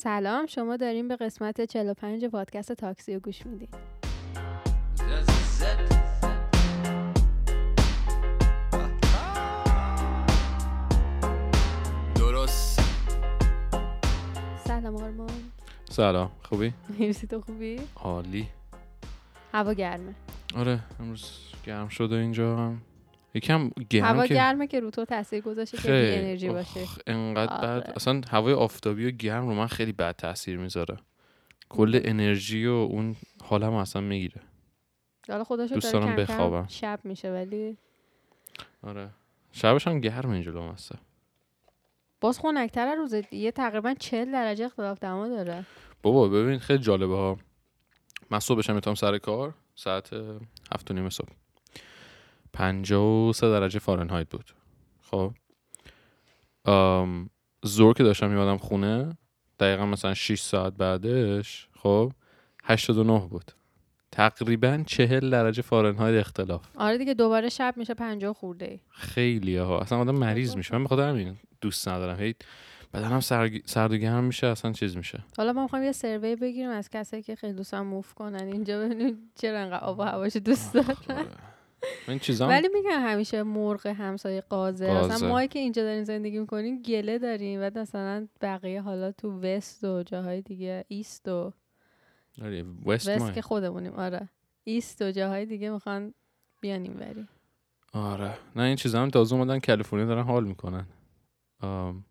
سلام شما داریم به قسمت 45 پادکست تاکسی رو گوش می‌دید درست. سلام آرمان. سلام خوبی؟ مرسی تو خوبی؟ عالی. هوا گرمه. آره امروز گرم شده اینجا. هم یکم گرم هوا که گرمه که رو تو تاثیر گذاشته که بی انرژی باشه. انقدر آره. بد اصلا هوای آفتابی و گرم رو من خیلی بد تاثیر می‌ذاره. کل انرژی و اون حالم اصلا می‌گیره. حالا خدا شکر دوست داره دارم کم کم بخوابم. شب میشه ولی آره. شبش هم گرم اینجا لامصب باز خنک‌تره روز دیگه تقریبا 40 درجه اختلاف دما داره. بابا ببین خیلی جالبه ها. من صبحشم می‌تونم سر کار. ساعت هفت و نیم صبح. پنجاه و سه درجه فارنهایت بود. خب؟ زور که داشتم میادم خونه دقیقا مثلا 6 ساعت بعدش خب؟ 89 بود. تقریبا چهل درجه فارنهایت اختلاف. آره دیگه دوباره شب میشه 50 خورده. ای خیلی ها اصلا آدم مریض میشه. من بخاطر همین دوست ندارم. هی بدنم سرد و گرم میشه اصلا چیز میشه. حالا ما می‌خوایم یه سروی بگیریم از کسایی که خیلی دوستان موف کنن اینجا ببینیم چرا انقدر آب و هواش دوست دارن. آره. این چیزا ولی میگن همیشه مرغ همسایه قازه. مثلا ما که اینجا داریم زندگی می‌کنیم گله داریم و مثلا بقیه حالا تو west و جاهای دیگه ایست و آره، west west. که خودمونیم آره. east و جاهای دیگه می‌خوان بیان این وری. آره. نه این چیزا هم تازه اومدن کالیفرنیا دارن حال می‌کنن. آم،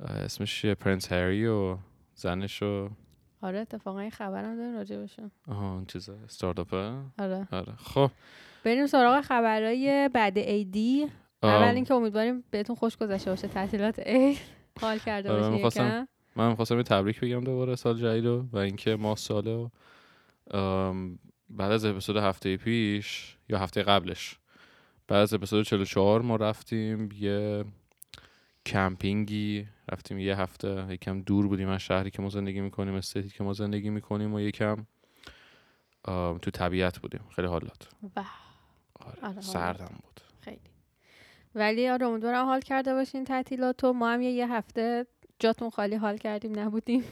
اسمش prince هری و زنش و آره اتفاقا این خبرم داریم راجع بهشون آها اون چیزا استارتاپه آره. آره. خب. بریم سراغ خبرهای بعد ایدی اول اینکه امیدواریم بهتون خوش گذشته باشه تعطیلات عید. حال کرده آره، باشین می‌خواستم یکم. من می‌خواستم یه تبریک بگم دوباره سال جدید رو و اینکه ما و آم، بعد از اپیزود هفته پیش یا هفته قبلش بعد از اپیزود 44 ما رفتیم یه کمپینگی رفتیم یه هفته یکم دور بودیم از شهری که ما زندگی می‌کنیم استیتی که ما زندگی می‌کنیم و یکم تو طبیعت بودیم. خیلی حال داد. آره، آره، سردم بود. خیلی. ولی آره امیدوارم حال کرده باشین تعطیلاتو ما هم یه, یه هفته جاتون خالی حال کردیم نبودیم.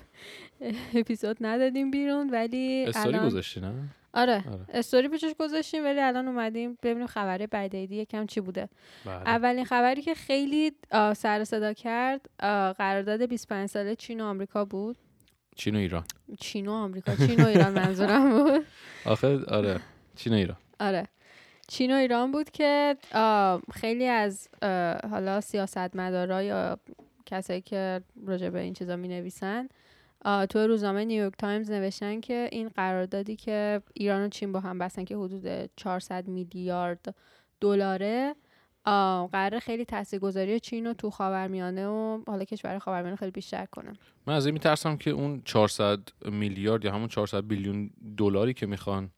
اپیزود ندادیم بیرون ولی استوری الان گذاشتی نه؟ آره آره. استوری پیشش گذاشتیم ولی الان اومدیم ببینیم خبره بعد عیدی یکم چی بوده. بله. اولین خبری که خیلی سر صدا کرد قرارداد 25 ساله چین و آمریکا بود. چین و ایران. چین و آمریکا چین و ایران منظورم بود. آخه آره چین و ایران. آره. چین و ایران بود که خیلی از حالا سیاستمدارا یا کسایی که راجع به این چیزا می نویسن تو روزنامه نیویورک تایمز نوشتن که این قراردادی که ایران و چین با هم بستن که حدود 400 میلیارد دلاره قرار خیلی تاثیرگذاری چین رو تو خاورمیانه و حالا کشور خاورمیانه خیلی بیشتر کنه. من از این میترسم که اون 400 میلیارد یا همون 400 billion دلاری که می‌خوان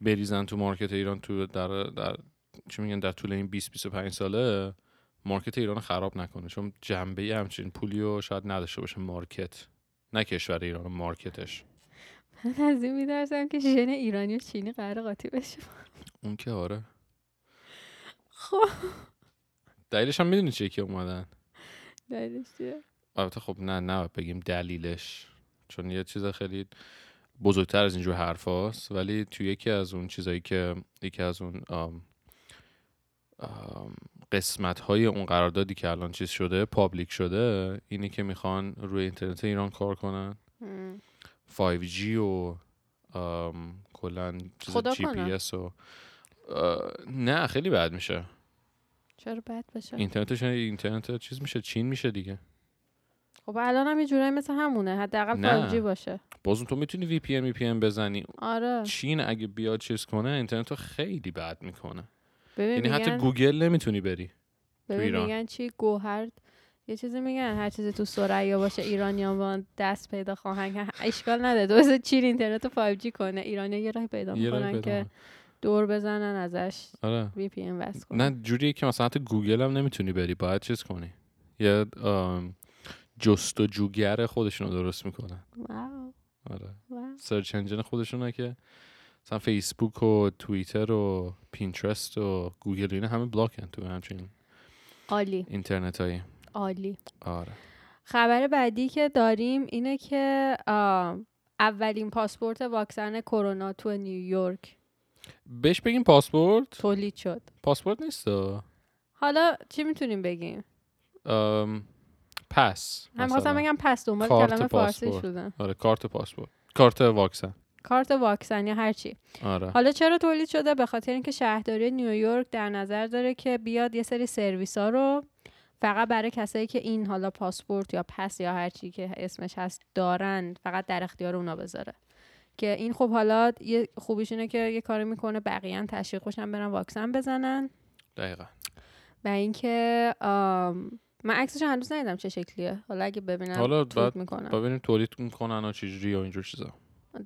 بریزن تو market ایران تو در در چی میگن در طول این 20 25 ساله market ایران خراب نکنه. چون جنبه همچین پولی رو شاید نداشته باشه market. نه کشور ایران market ش. من از این میترسم که ژن ایرانی و چینی قرار قاطی بشه. اون که آره. خب. دلیلش هم می‌دونی چیه که اومدن؟ دلیلش چیه؟ البته خب نه نه بگیم دلیلش. چون یه چیز خیلی بزرگتر از اینجور حرف هاست ولی تو یکی از اون چیزایی که یکی از اون آم، آم، قسمت های اون قراردادی که الان چیز شده public شده اینی که می‌خوان روی اینترنت ایران کار کنن. هم. 5G و کلا چیز جی. پی اس و نه خیلی بد میشه. چرا بد بشه؟ اینترنتش اینترنت چیز میشه چین میشه دیگه. خب الان هم یه جورایی مثل همونه حداقل نه. 5G باشه. بازم تو می‌تونی وی پی ان VPN بزنی. آره. چین اگه بیاد چیز کنه اینترنت رو خیلی بد می‌کنه. یعنی حتی گوگل نمی‌تونی بری ببین ایران. میگن چی؟ گوهر یه چیزی میگن هر چیزی تو ثریا باشه ایرانیان با دست پیدا خواهند کرد. اشکال نداره. درسته چین اینترنت رو 5G کنه. ایرانی یه راه پیدا می‌کنن که. دور بزنن ازش آره. VPN وصل کنن. نه جوریه که مثلا حتی گوگل هم نمی‌تونی بری. باید چیز کنی. یه جستجوگر خودشون رو درست می‌کنن. wow. آره. wow. search engine خودشونه که مثلا فیسبوک و توییتر و پینترست و گوگل اینا همه block ن تو همچین عالی. اینترنت هایی عالی. آره. خبر بعدی که داریم اینه که اولین پاسپورت واکسن کرونا تو نیویورک بهش بگیم پاسپورت؟ تولید شد. پاسپورت نیست حالا چی می‌تونیم بگیم؟ ام، pass هم خواستم. بگم pass دنبال کلمه فارسی. شدم آره کارت پاسپورت. کارت واکسن. کارت واکسن یا هر چی. آره. حالا چرا تولید شده؟ به خاطر اینکه شهرداری نیویورک در نظر داره که بیاد یه سری سرویس ها رو فقط برای کسایی که این حالا پاسپورت یا pass یا هر چی که اسمش هست دارن فقط در اختیار اونا بذاره. که این خب حالا یه خوبیش اینه که یه کاری می‌کنه بقیه تشویق بشن برن واکسن بزنن. دقیقا. و اینکه من عکسش هنوز ندیدم چه شکلیه. حالا اگه ببینم حالا توییت بعد می‌کنم ببینیم تولید می‌کنن و چجوری و اینجور چیزا.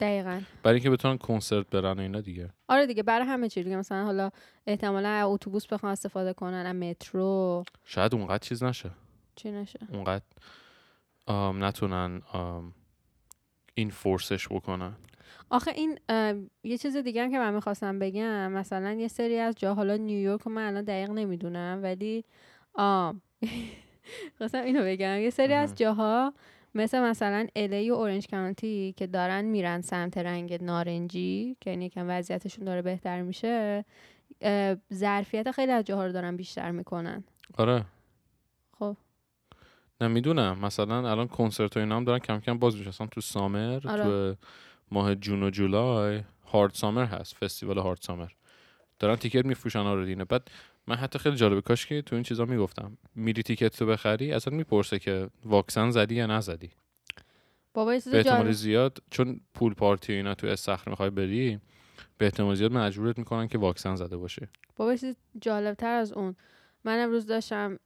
دقیقا. برای اینکه بتونن کنسرت برن و اینا دیگه. آره دیگه برای همه چی دیگه. مثلا حالا احتمالا از اتوبوس بخوان استفاده کنن از مترو. شاید اونقدر چیز نشه. چی نشه؟ اونقدر آم، نتونن آم، این فورسش بکنن. آخه این یه چیز دیگه هم که من می‌خواستم بگم مثلا یه سری از جا حالا نیویورک من الان دقیق نمی‌دونم ولی آم خواستم اینو بگم. یه سری از. جاها مثل مثلا الی و اورنج کانتی که دارن میرن سمت رنگ نارنجی که این یکم وضعیتشون داره بهتر میشه ظرفیت خیلی از جاها رو دارن بیشتر می‌کنن. آره. خب. نه می‌دونم. مثلا الان کنسرت و اینا هم دارن کم کم باز میشه. اصلا تو سامر آره. تو ماه جون و جولای هارد سامر هست. فستیوال هارد سامر. دارن تیکت میفروشن آردینه بعد من حتی خیلی جالبه. کاش که تو این چیزا می‌گفتم. میری تیکت تو بخری اصلا می‌پرسه که واکسن زدی یا نزدی. بابا به احتمال جالب. زیاد چون پول پارتی و اینا تو استخر می‌خوای بری به احتمال زیاد مجبورت می‌کنن که واکسن زده باشی بابا چیز جالبتر از اون. من امروز داشتم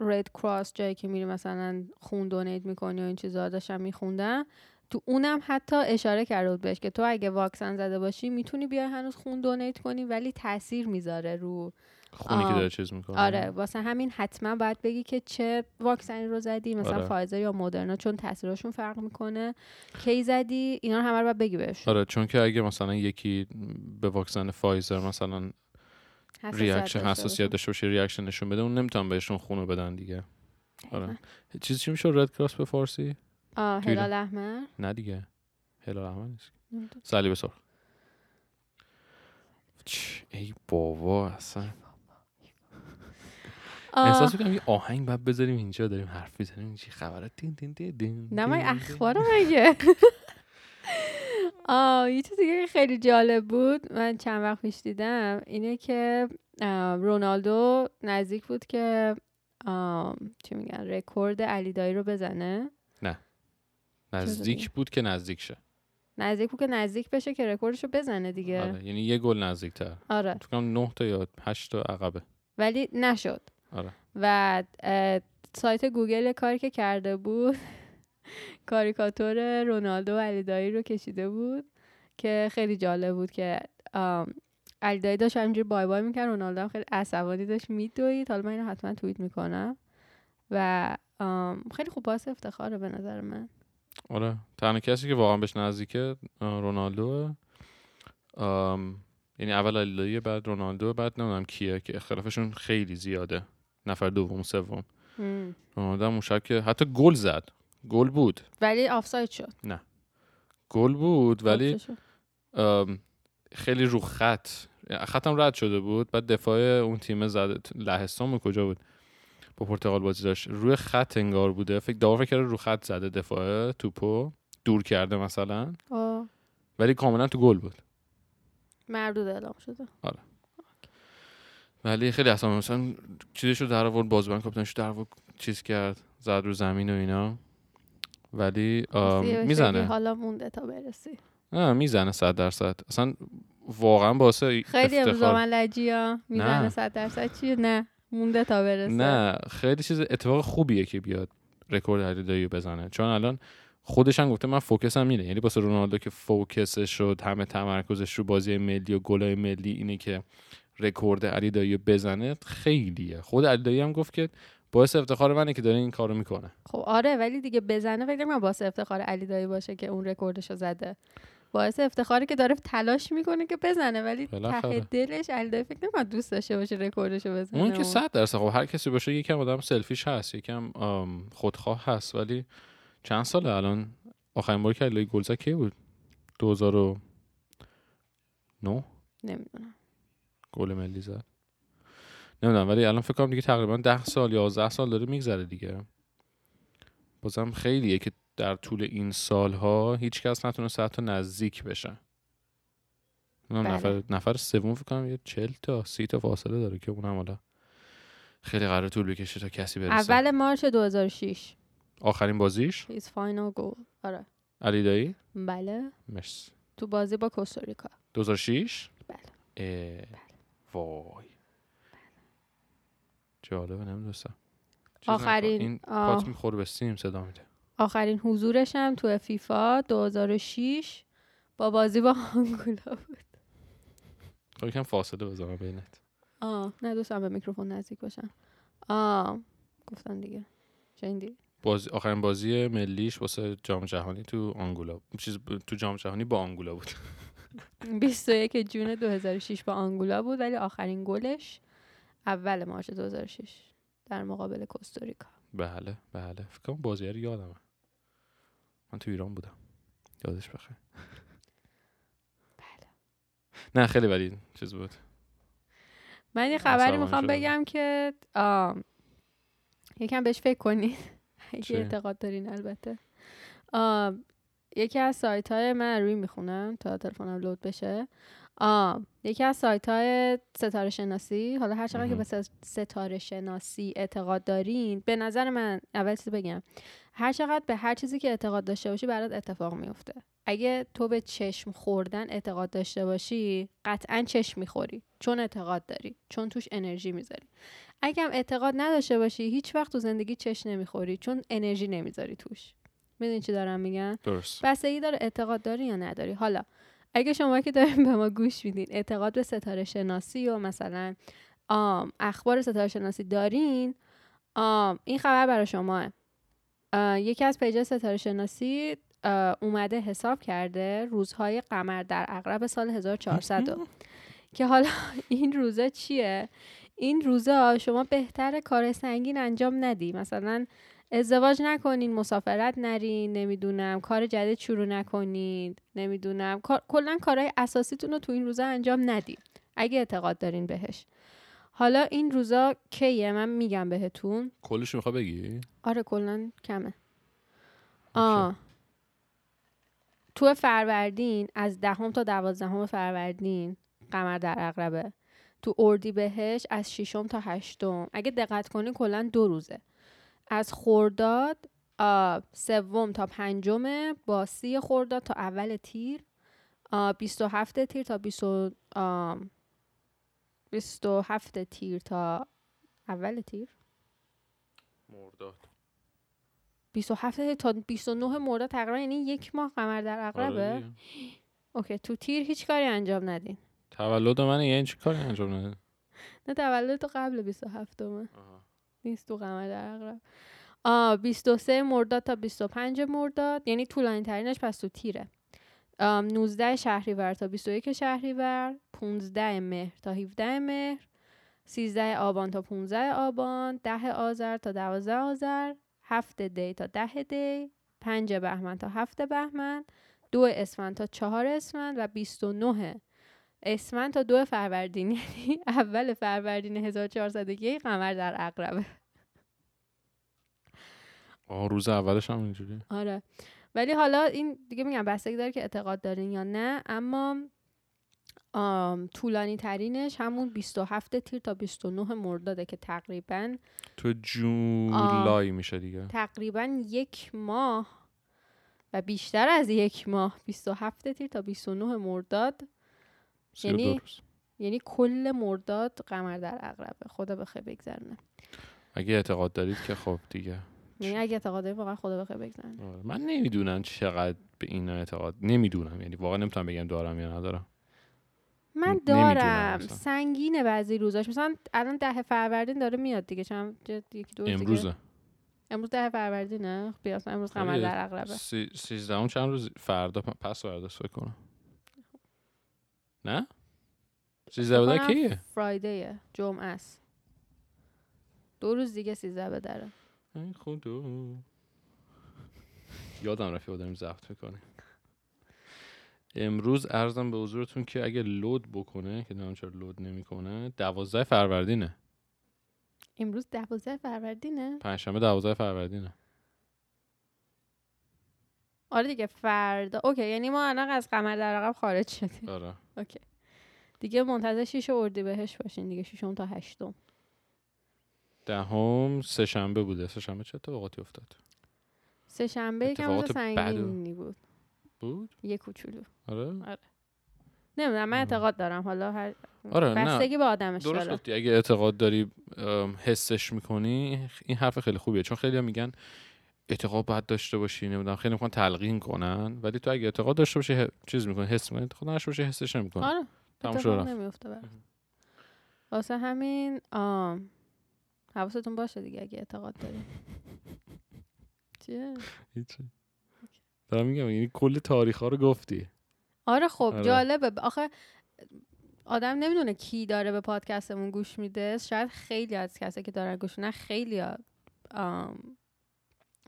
رید کراس جایی که میری مثلا خون دونیت می‌کنی و این چیزا داشتم میخوندم. تو اونم حتی اشاره کرده بود بهش که تو اگه واکسن زده باشی می‌تونی بیای هنوز خون دونیت کنی ولی تاثیر می‌ذاره رو خونی که آه. داره چیز می‌کنه. آره واسه همین حتما باید بگی که چه واکسنی رو زدی مثلا آره. فایزر یا مدرنا چون تاثیرشون فرق می‌کنه. کی زدی؟ اینا رو همه رو باید بگی بهش. آره چون که اگه مثلا یکی به واکسن فایزر مثلا reaction حساسیت داشته باشه reaction نشون بده اون نمی‌تونن بهشون خونو بدن دیگه. آره. چیزی چی میشه Red Cross به فارسی؟ آه هلال احمر. نه دیگه. هلال احمر نیست. صلیب سرخ. ای بابا اصلا. احساس می‌کنم یه آهنگ بعد بذاریم اینجا داریم حرف می‌زنیم چی خبره؟ دین دین دین دین نه من. اخبار مگه؟ آه یه چیز دیگه خیلی جالب بود من چند وقت پیش دیدم اینه که رونالدو نزدیک بود که چی میگن رکورد علی دایی رو بزنه. نزدیک بود که نزدیک شه. نزدیک بود که نزدیک بشه که رکوردش رو بزنه دیگه. آره یعنی یه گل نزدیک تر آره. تو کنم 9 تا یا 8 تا عقبه. ولی نشد. آره. و سایت گوگل کاری که کرده بود کاریکاتور رونالدو و علیدایی رو کشیده بود که خیلی جالب بود که علیدایی داشت همینجوری بای بای می‌کرد رونالدو هم خیلی عصبانی داشت میدوید. حالا من اینو حتما توییت می‌کنم. و خیلی خوب باعث افتخاره به نظر من. آره. تنها کسی که واقعا بهش نزدیکه رونالدو ام، یعنی اول علیدایی بعد رونالدو بعد نمی‌دونم کیه که اختلافشون خیلی زیاده. نفر دوم سوم. رونالدو هم اون شب که حتی گل زد. گل بود. ولی آفساید شد. گل بود ولی خیلی رو خط. خطم رد شده بود. بعد دفاع اون تیم زد لهستان کجا بود؟ با پرتغال بازی داشت. روی خط انگار بوده. فکر داور فکر کرده رو خط زده دفاع توپو. دور کرده مثلا. آه، ولی کاملا تو گل بود. مردود اعلام شده. ولی خیلی اصلا مثلا چیزشو در آورد بازوبند کاپیتانشو در آورد چیز کرد زد رو زمین و اینا. ولی می‌زنه. حالا مونده تا برسی. نه می‌زنه صد درصد. اصلا واقعا باسه خیلی امروز من لجی ها می‌زنه نه. صد درصد. چیه؟ نه. مونده تا برسه. نه خیلی چیز اتفاق خوبیه که بیاد رکورد علیدایی رو بزنه. چون الان خودش هم گفته من focus م اینه. یعنی واسه رونالدو که focus ش شد همه تمرکزش رو بازی ملی و گلای ملی اینه که رکورد رو بزنه خیلیه. خود علیدایی هم گفت که باعث افتخار منه که داره این کارو می‌کنه. خب آره ولی دیگه بزنه فکر نکنم واسه افتخار علی دایی باشه که اون رکوردشو زده. باعث افتخاره که داره تلاش می‌کنه که بزنه ولی ته. دلش علی فکر نمی‌کنه دوست داشته باشه رکوردشو بزنه اون که و- صد درصد خب هر کسی باشه یکم آدم selfish هست یکم خودخواه هست ولی چند ساله الان؟ آخرین باری که علی گل زد کی بود؟ 2009 نمی‌دونم. گل ملی زد. نمی‌دونم ولی الان فکر کنم دیگه تقریبا 10 سال یا 11 سال داره میگذره دیگه. بازم خیلیه که در طول این سالها هیچ کس نتونسته حتی نزدیک بشه. نمی‌دونم بله. نفر نفر سوم فکر کنم یه 40 تا 30 تا فاصله داره که اونم حالا خیلی قرار طول بکشه تا کسی برسه. اول مارچ 2006 آخرین بازیش؟ His final goal. آره. علی دایی؟ بله. مرسی. تو بازی با کوستاریکا. 2006 بله. اه، وای. جالبه نمی‌دونستم. آخرین-. این آه. پات می‌خوره به سیم صدا میده. آخرین حضورش هم تو فیفا 2006 با بازی با آنگولا بود. خب یکم فاصله بذارم بینت. آه نه دوستم به میکروفون نزدیک باشم. آه گفتن دیگه. شنیدی؟ بازی آخرین بازی ملیش واسه جام جهانی تو آنگولا چیز ب- تو جام جهانی با آنگولا بود. 21 جون 2006 با آنگولا بود ولی آخرین گلش اول مارچ 2006 در مقابل کوستاریکا. بله بله. فکر کنم بازی رو یادمه. من تو ایران بودم یادش بخیر بله نه خیلی ولی چیز بود من یه خبری می‌خوام. بگم که آم، یکم بهش فکر کنید اگه؟ اعتقاد دارین البته آم، یکی از سایت های من روی می‌خونم تا تلفنم لود بشه آم، یکی از سایت های ستاره شناسی حالا هر چقدر که. به ست- ستاره شناسی اعتقاد دارین به نظر من اول چیزی بگم هر چقدر به هر چیزی که اعتقاد داشته باشی برات اتفاق میفته. اگه تو به چشم خوردن اعتقاد داشته باشی قطعا چشم می‌خوری چون اعتقاد داری چون توش انرژی می‌ذاری. اگه هم اعتقاد نداشته باشی هیچ وقت تو زندگی چشم نمی‌خوری چون انرژی نمی‌ذاری توش. می‌دونی چی دارم میگم؟ درست. بستگی داره اعتقاد داری یا نداری. حالا اگه شما که دارین به ما گوش میدین اعتقاد به ستاره شناسی و مثلا آم اخبار ستاره شناسی دارین آم این خبر برای شما یکی از پیج ستاره شناسی اومده حساب کرده روزهای قمر در اقرب سال 1400 رو. که حالا این روزا چیه؟ این روزا شما بهتر کار سنگین انجام ندی. مثلا ازدواج نکنین مسافرت نرین نمی‌دونم کار جدید شروع نکنید نمی‌دونم کلا کارهای اساسیتون رو تو این روزا انجام ندید اگه اعتقاد دارین بهش. حالا این روزا کیه؟ من میگم بهتون. کلش می‌خوای بگی؟ آره کلا کمه. آه. تو فروردین از دهم تا دوازدهم فروردین قمر در عقربه تو اردی بهش از ششم تا هشتم. اگه دقت کنی کلا دو روزه. از خورداد سوم تا پنجم با سی خورداد تا اول تیر آه، 27 تیر تا 20 و- آم، 27 تیر تا اول تیر. مرداد. 27 تا 29 مرداد تقریبا یعنی یک ماه قمر در عقربه آره. اوکی تو تیر هیچ کاری انجام ندین. تولد منه یعنی چی کاری انجام نده نه تولد تو قبل 27 مه. نیست تو قمر در عقرب آه 23 مرداد تا 25 مرداد. یعنی طولانی ترینش پس تو تیره. 19 شهریور تا 21 شهریور 15 مهر تا 17 مهر 13 آبان تا 15 آبان 10 آذر تا 12 آذر 7 دی تا 10 دی 5 بهمن تا 7 بهمن 2 اسفند تا 4 اسفند و 29 اسفند تا 2 فروردین. یعنی اول فروردین 1401 قمر در عقربه. آه روز اولش هم اینجوری آره. ولی حالا این دیگه میگم بستگی داره که اعتقاد دارین یا نه. اما آم، طولانی ترینش همون 27 تیر تا 29 مرداده که تقریبا تو جولای میشه دیگه. تقریبا یک ماه و بیشتر از یک ماه 27 تیر تا 29 مرداد. یعنی- روز. یعنی کل مرداد قمر در عقربه. خدا بخیر بگذرنه اگه اعتقاد دارید که خب دیگه. یعنی اگه اعتقاد واقعا خدا بخیر بگذرنه. آره. من نمی‌دونم چقدر به این اعتقاد نمی‌دونم. یعنی واقعا نمی‌تونم بگم دارم یا ندارم. من دارم. سنگینه بعضی روزاش. مثلا الان ده فروردین داره میاد دیگه. چند یکی دو. امروزه. امروز ده فروردینه؟ بیا اصلا امروز قمر آره. در عقربه سی... چند روز فردا پس فردا فکر کنم. نه؟ سیزده کنم کیه؟ فرایدیه. جمعه است. دو روز دیگه سیزده به دره ای خدا. یادم رفت داریم ضبط می‌کنیم. امروز ارزم به حضورتون که اگه لود بکنه که نمی‌دونم چرا لود نمی‌کنه دوازده فروردینه. امروز دوازده فروردینه؟ پنجشنبه دوازده فروردینه. آره دیگه فردا. اوکی یعنی ما الان از قمر در عقب خارج شدیم. آره. اوکی. دیگه منتظر شیش اردی بهش باشین دیگه شیشم تا هشتم. دهم سه شنبه بوده. سه شنبه چه اتفاقاتی افتاد؟ سه شنبه یکم روز سنگینی بود. بود؟ یه کوچولو آره؟ نمی‌دونم من. اعتقاد دارم. حالا هر آره، نه. بستگی به آدمش درست داره. گفتی. اگه اعتقاد داری حسش می‌کنی این حرف خیلی خوبیه. چون خیلی میگن اعتقاد باید داشته باشی نمی‌دونم خیلی می‌خوان تلقین کنن. ولی تو اگه اعتقاد داشته باشی ه- چیز می‌کنی حس می‌کنی اعتقاد نداشته باشی حسش نمی‌کنی. آره. تموم شد. واسه همین آم حواستون باشه دیگه اگه اعتقاد داری چیه؟ هیچی. دارم میگم یعنی کل تاریخ ها رو گفتی. آره خب آره. جالبه. آخه آدم نمی‌دونه کی داره به پادکستمون گوش میده. شاید خیلی از کسایی که دارن گوش میدن خیلی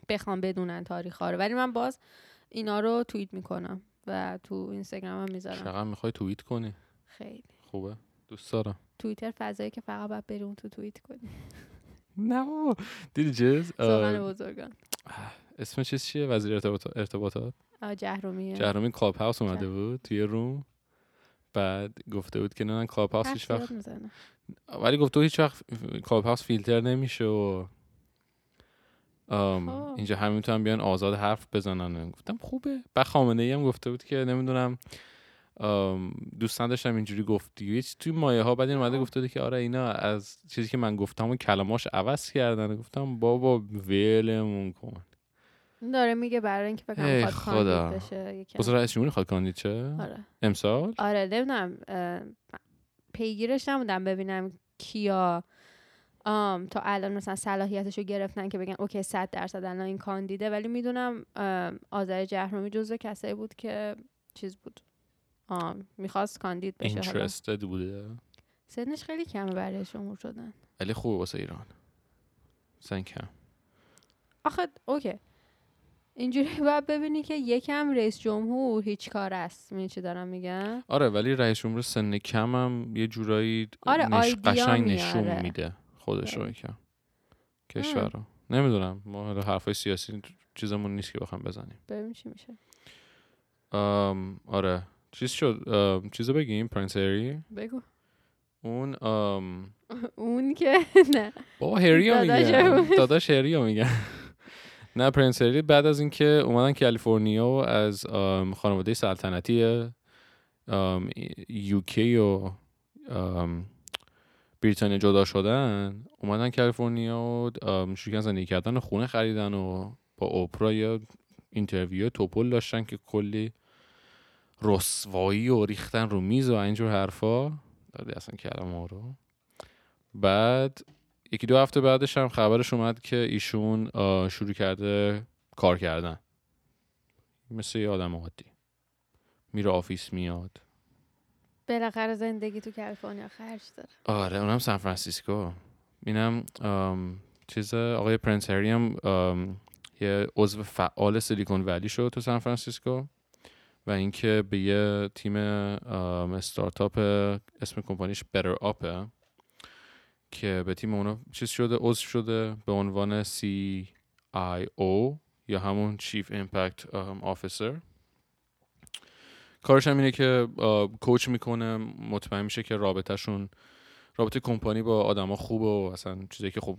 بخوام بدونن تاریخ ها رو. ولی من باز اینا رو توییت می‌کنم و تو اینستاگرام هم می‌ذارم. چقدر می‌خوای توییت کنی؟ خیلی. خوبه. دوست دارم. توییتر فضایی که فقط باید بری اون تو توییت کنی. نه. دیدی چیز سخن بزرگان اسم چیز چیه وزیر ارتباط- ارتباطات آه، جهرومیه جهرومی کلاب هاوس اومده. بود توی room بعد گفته بود که نه کلاب هاوس هیچ وقت. ولی گفته بود هیچ وقت کلاب هاوس فیلتر نمیشه و ام، خب. اینجا همه می‌تونن بیان آزاد حرف بزنن گفتم خوبه بعد خامنه ای هم گفته بود که نمی‌دونم دوست نداشتم اینجوری گفتی توی مایه ها بعد این اومده. گفته که آره اینا از چیزی که من گفتم و کلماش عوض کردن گفتم بابا ولمون کن داره میگه برای اینکه می‌خواد خدا. کاندید بشه. بازم رئیس جمهوری خواد کاندید چه آره امسال آره نمی‌دونم پیگیرش نبودم ببینم کیا آم تا الان مثلا صلاحیتش رو گرفتن که بگن اوکی صد درصد الان این کاندیده ولی می‌دونم آذر جهرومی جزو کسایی بود که چیز بود آم می‌خواست کاندید بشه اینترستد بوده. سنش خیلی کمه برای جمهور شدن. ولی خوبه واسه ایران. سن کم آخه اوکی. اینجوری باید ببینی که یکم رئیس جمهور هیچ کار است. می‌دونی چی دارم میگم؟ آره ولی رئیس جمهور سن کم هم یه جورایی آره، نش... قشنگ. نشون میده خودش رو آره. یکم. کشور رو. نمی‌دونم. ما حالا حرفای سیاسی چیزمون نیست که بخوام بزنیم. ببین چی میشه. آره. چیز شد چیزو بگیم پرنس هری بگو. اون آم، اون که نه. بابا هری داداش میگن. داداش هری میگن نه پرنس هری بعد از اینکه اومدن کالیفرنیا و از خانواده سلطنتی UK و بریتانیا جدا شدن اومدن کالیفرنیا و شروع کردن زندگی کردن و خونه خریدن و با اوپرا یه interview توپل داشتن که کلی رسوایی و ریختن رو میز و اینجور حرفا. دادی اصلا کلمه رو. بعد یکی دو هفته بعدش هم خبرش اومد که ایشون شروع کرده کار کردن. مثل یه آدم عادی. میره office میاد. بالاخره زندگی تو کالیفرنیا خرج داره. آره اونم سان فرانسیسکو. اینم چیز آقای پرنس هری هم یه عضو فعال Silicon Valley شد تو سان فرانسیسکو. و اینکه به یه تیم استارتاپ اسم کمپانیش Better Up که به تیم اونا چیز شده عضو شده به عنوان CIO یا همون Impact آم، Officer. کارش هم اینه که coach می‌کنه مطمئن میشه که رابطهشون رابطه کمپانی با آدما خوبه و اصلا چیزی که خب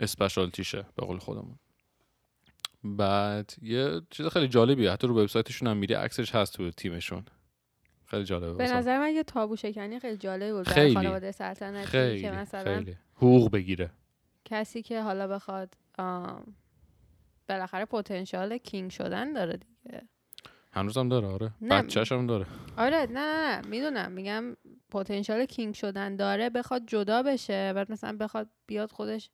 اسپشالتیشه به قول خودمون. بعد یه چیز خیلی جالبیه. حتی رو وبسایتشون هم میری عکسش هست تو تیمشون. خیلی جالبه به. نظر من یه تابو شکنی خیلی جالب بود. خیلی. خانواده سلطنتی خیلی که مثلا خیلی. حقوق بگیره. کسی که حالا بخواد بالاخره پتانسیال کینگ شدن داره دیگه. هنوزم داره آره. بچه‌ش هم داره. آره نه نه نه. می‌دونم. میگم پتانسیال کینگ شدن داره بخواد جدا بشه بعد مثلا بخواد بیاد خودش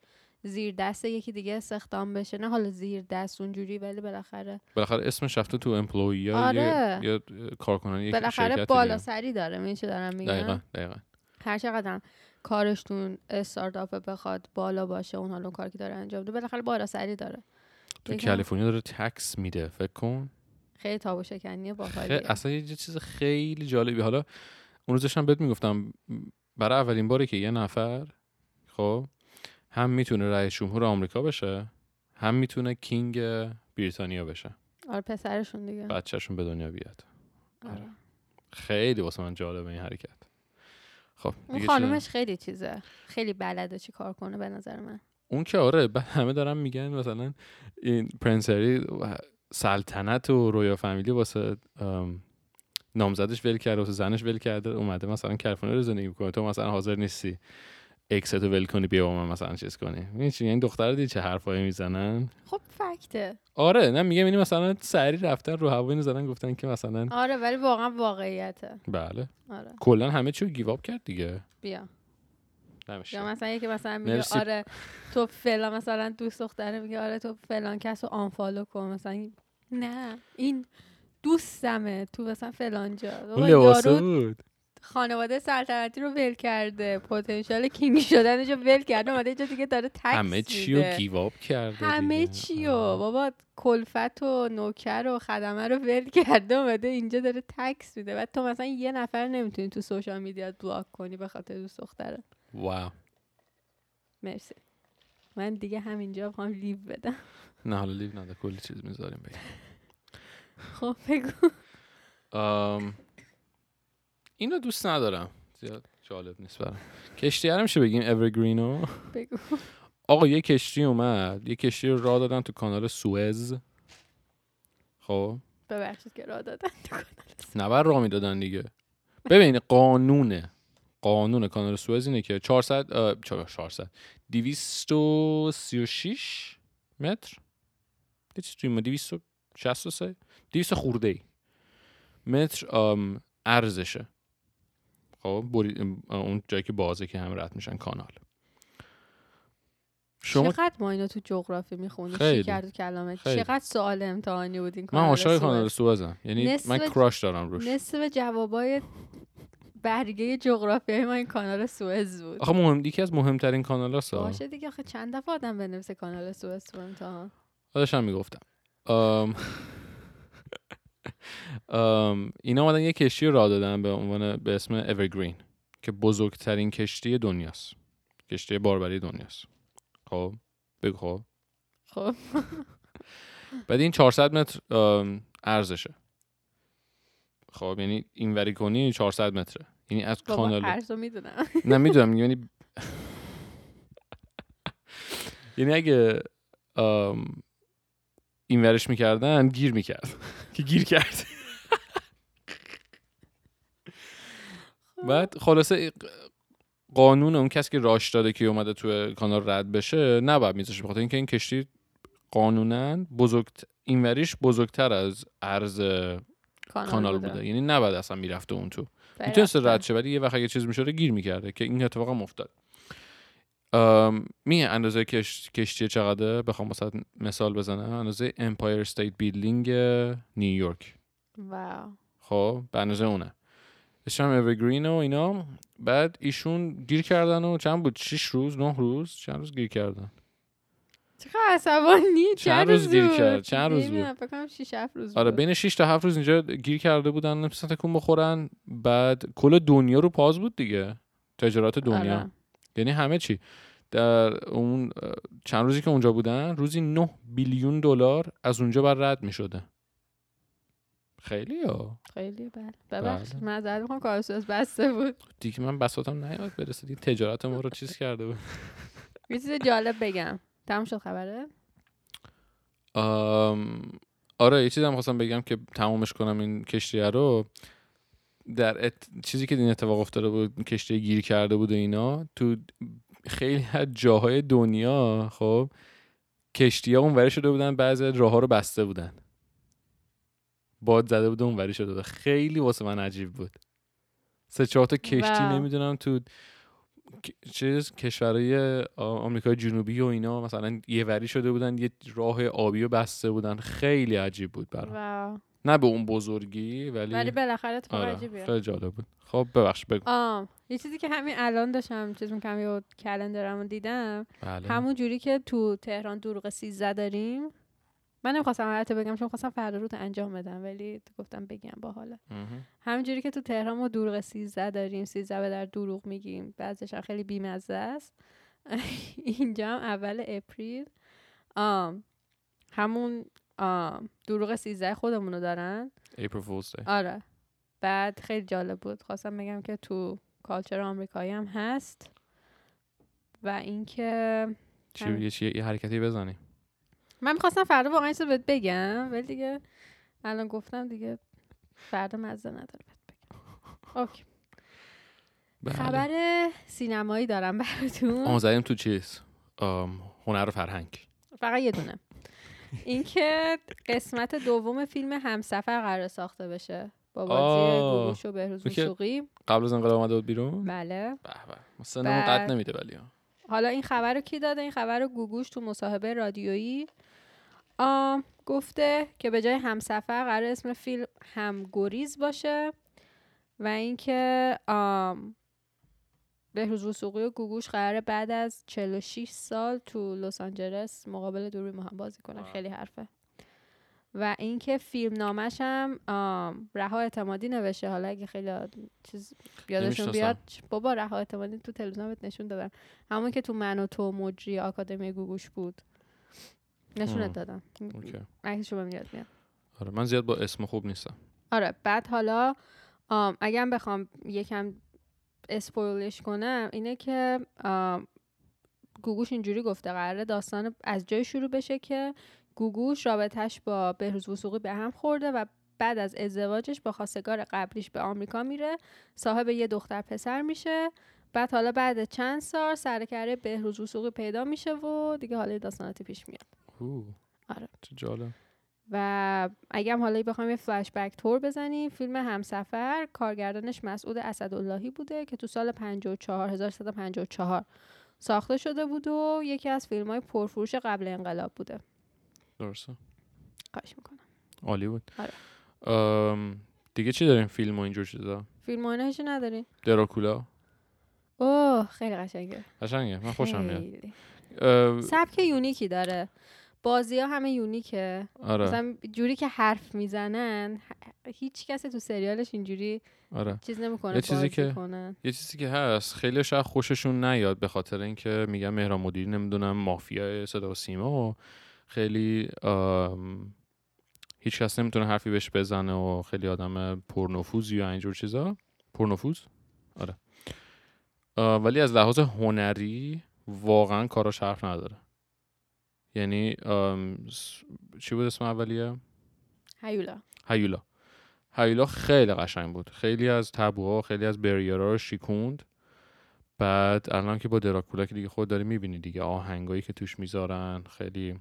زیر دست یکی دیگه استخدام بشه. نه حالا زیر دست اونجوری ولی بالاخره بالاخره اسمش رفته تو امپلوی یا آره. یا کارکنان یک بالاخره شرکت بالا. سری داره می چه دارم میگم؟ دقیقا دقیقا. هر چقدر کارشتون استارتاپ بخواد بالا باشه اون حالا کاری که داره انجام میده بالاخره بالا سری داره. تو کالیفرنیا داره تکس میده فکر کن. خیلی تابو شکنی خیلی باحالیه اصلا یه چیز خیلی جالبی. حالا اون روزش هم بهت می‌گفتم برای اولین باره که یه نفر خب هم می‌تونه رئیس جمهور آمریکا بشه هم می‌تونه کینگ بریتانیا بشه. آره پسرشون دیگه. بچهشون به دنیا بیاد. آره. خیلی واسه من جالبه این حرکت. خب اون خانومش خیلی چیزه. خیلی بلده چی کار کنه به نظر من. اون که آره بعد همه دارن میگن مثلا این پرنس هری سلطنت و royal family واسه ام، نامزدش ول کرده واسه زنش ول کرده اومده مثلا کالیفرنیا رو زندگی می‌کنه. تو مثلا حاضر نیستی. ex تو ول کنی بیا با من مثلا چیز کنی. چی؟ این دختر دیدی چه حرفایی می‌زنن؟ خب fact ه. آره نه میگم اینی مثلا سری رفتن رو هوا اینو زدن گفتن که مثلا آره ولی واقعا واقعیته. بله. آره. کلا همه چی رو give up کرد دیگه. بیا. نمیشه یا مثلا یکی مثلا میگه مرسی. آره تو فلان مثلا دوست دختره میگه آره تو فلان کس رو unfollow کن. مثلا نه این دوستمه تو مثلا فلان جا اون لباسه بود خانواده سلطنتی رو ول کرده. پتانسیل king شدنش رو ول کرده. اومده یه جا دیگه داره tax همه چی رو. give up کرده همه. چی و آره. بابا کلفت و نوکر و خدمه رو ول کرده. اومده اینجا داره tax میده. بعد تو مثلا یه نفر نمی‌تونی تو social media block کنی به خاطر دوست دختره واو. مرسی. من دیگه همینجا می‌خوام لیو بدم. نه حالا لیو نده. کلی چیز می‌ذاریم بگیم. خب بگو. اینو دوست ندارم. زیاد جالب نیست برام. کشتی میشه بگیم اورگرینو بگو. آقا یه کشتی اومد. یه کشتی رو راه دادن تو کانال سوئز. خب؟ ببخشید که راه دادن نبر راه می‌دادن دیگه. ببین قانونه. قانون کانال سوئز اینه که 400 اه، چرا 400 236 متر. یه چیز توی ما 263 200 خورده ای. متر ام، عرضشه خب اون جایی که بازه که هم رد میشن کانال. شما چقدر ما اینو تو جغرافی می‌خونی خیلی. کرد تو کلامت خیلی. چقدر سوال امتحانی بود این من کانال عاشق. کانال سوئزم یعنی نصف من کراش دارم روش. نصف جوابای برگه جغرافیایی ما این کانال سوئز بود. آخه مهم یکی از مهمترین کانال هست باشه دیگه آخه چند دفعه آدم بنویسه کانال سوئز تو امتحان. داشتم می‌گفتم. اینا اومدن یه کشتی رو راه دادن به عنوان به اسم اورگرین که بزرگترین کشتی دنیاست. کشتی باربری دنیاست. خب بگو خب. خب. بعد این 400 متر ام، عرضشه خب یعنی اینوری کنی 400 متره. یعنی از کانال می‌دونم. نه می‌دونم. یعنی یعنی اگه ام، این ورش می‌کردن گیر می‌کرد. که گیر کرد. بعد خلاصه قانون اون کسی که راش داده که اومده تو کانال رد بشه نباید میذاشه بخاطر اینکه این کشتی قانونا بزرگ اینوریش بزرگتر از عرض کانال بوده. یعنی نباید اصلا می‌رفته اون تو. می‌تونسته رد شه ولی یه وقت اگه چیز می‌شده گیر می‌کرده که این اتفاق هم افتاد. می اندازه کش... کشتی چقدر بخوام مثلا مثال بزنم. اندازه Empire State Building نیویورک wow. خب به اندازه اونه. اسمم Evergreen و اینا. بعد ایشون گیر کردن و چند بود؟ 6 روز نه روز؟ چند روز گیر کردن؟ چقدر عصبانی چند روز گیر؟ کرد؟ چند روز بود؟ فکر کنم 6 7 روز آره بود. بین 6 تا 7 روز اینجا گیر کرده بودن نمی‌تونستن تکون بخورن. بعد کل دنیا رو پاز بود دیگه. تجارت دنیا. آره. یعنی همه چی. در اون چند روزی که اونجا بودن روزی 9 بیلیون دلار از اونجا بر رد می شده خیلی ها. خیلی بله. ببخشید بله. من معذرت می‌خوام کار سوئز بسته بود. دیگه من بساتم نیاد برسه. دیگه تجارت ما رو چیز کرده بود. یه چیز جالب بگم. تموم شد خبره؟ آم، آره یه چیزی هم خواستم بگم که تمومش کنم این کشتیه رو. در ات... چیزی که این اتفاق افتاده بود کشتی گیر کرده بود و اینا تو خیلی از جاهای دنیا خب کشتی ها اونوری شده بودن بعضی راه ها رو بسته بودن. باد زده بود اونوری شده بود. خیلی واسه من عجیب بود. سه چهار تا کشتی واو. نمی‌دونم تو چیز کشورهای آمریکای جنوبی و اینا مثلا یه وری شده بودن یه راه آبی رو بسته بودن. خیلی عجیب بود برام. نه به اون بزرگی ولی ولی بالاخره اتفاق آره خیلی جالب بود. خب ببخش بگو. آم یه چیزی که همین الان داشتم چیز می‌کنم یه کلندرمو دیدم. بله. همون جوری که تو تهران دروغ 13 داریم. من نمی‌خواستم البته بگم چون خواستم فردا رو انجام بدم ولی گفتم بگم باحاله مهم. همینجوری که تو تهران ما دروغ 13 داریم 13 به در دروغ میگیم. بعضش هم خیلی بیمزه است. اینجا هم اول اپریل. آم همون دروغ 13 خودمونو دارن؟ April Fool's Day. آره. بعد خیلی جالب بود. خواستم بگم که تو کالچر آمریکایی هم هست و اینکه چی همین. یه یه حرکتی بزنی. من می‌خواستم فردا واقعا این چیزو بهت بگم ولی دیگه الان گفتم دیگه فردا مزه نداره بهت بگم. اوکی. بله. خبر سینمایی دارم براتون. زدیم تو چیز. هنر و فرهنگ. فقط یه دونه. اینکه قسمت دوم فیلم همسفر قرار ساخته بشه با بازی و بهروز. وثوقی قبل از انقلاب اومده بود بیرون؟ بله. به به قد نمیده ولی. حالا این خبر رو کی داده؟ این خبر رو گوگوش تو مصاحبه رادیویی. گفته که به جای همسفر قرار اسم فیلم همگریز باشه و اینکه بهروز وثوقی و گوگوش قراره بعد از 46 سال تو لس آنجلس مقابل دوربین با هم بازی کنن آه. خیلی حرفه و اینکه فیلم نامش هم رها اعتمادی نوشته حالا اگه خیلی چیز یادشون. بیاد بابا رها اعتمادی تو تلویزیون بهت نشون دادم همون که تو من و تو مجری آکادمی گوگوش بود نشونت. دادم. عکسشو بهم یاد میاد آره من زیاد با اسم خوب نیستم آره بعد حالا اگه بخوام یکم اسپویلش کنم اینه که گوگوش اینجوری گفته قراره داستان از جای شروع بشه که گوگوش رابطش با بهروز وثوقی به هم خورده و بعد از ازدواجش با خواستگار قبلیش به آمریکا میره صاحب یه دختر پسر میشه بعد حالا بعد چند سال سرکره بهروز وثوقی پیدا میشه و دیگه حالا داستاناتی پیش میاد. آره. چه جالب و اگه هم حالا بخوایم یه فلش بک تور بزنیم فیلم همسفر کارگردانش مسعود اسداللهی بوده که تو سال 54 1354 ساخته شده بود و یکی از فیلم های پرفروش قبل انقلاب بوده. درسته. خواهش می‌کنم. عالی بود. آره. دیگه چی داریم؟ فیلم و اینجور چیزا؟ فیلم هیچی نداریم. دراکولا؟ اوه خیلی قشنگه. قشنگه. من خوشم میاد. سبک یونیکی داره. بازی ها همه یونیکه. آره. مثلا جوری که حرف می‌زنن هیچ کسی تو سریالش اینجوری آره. چیز نمی‌کنه یه چیزی که- یه چیزی که هست خیلی شاید خوششون نیاد به خاطر اینکه میگن مهران مدیری نمی‌دونم مافیا صدا و سیما و خیلی آم، هیچ کس نمی‌تونه حرفی بهش بزنه و خیلی آدم پرنفوذی و اینجور چیزا. پرنفوذ؟ آره. ولی از لحاظ هنری واقعا کاراش حرف نداره. یعنی چی بود اسم اولیه؟ هیولا. هیولا. هیولا خیلی قشنگ بود. خیلی از تابوها خیلی از بریرها رو شیکوند. بعد الان که با دراکولا که دیگه خود داری می‌بینی دیگه آهنگایی که توش می‌ذارن خیلی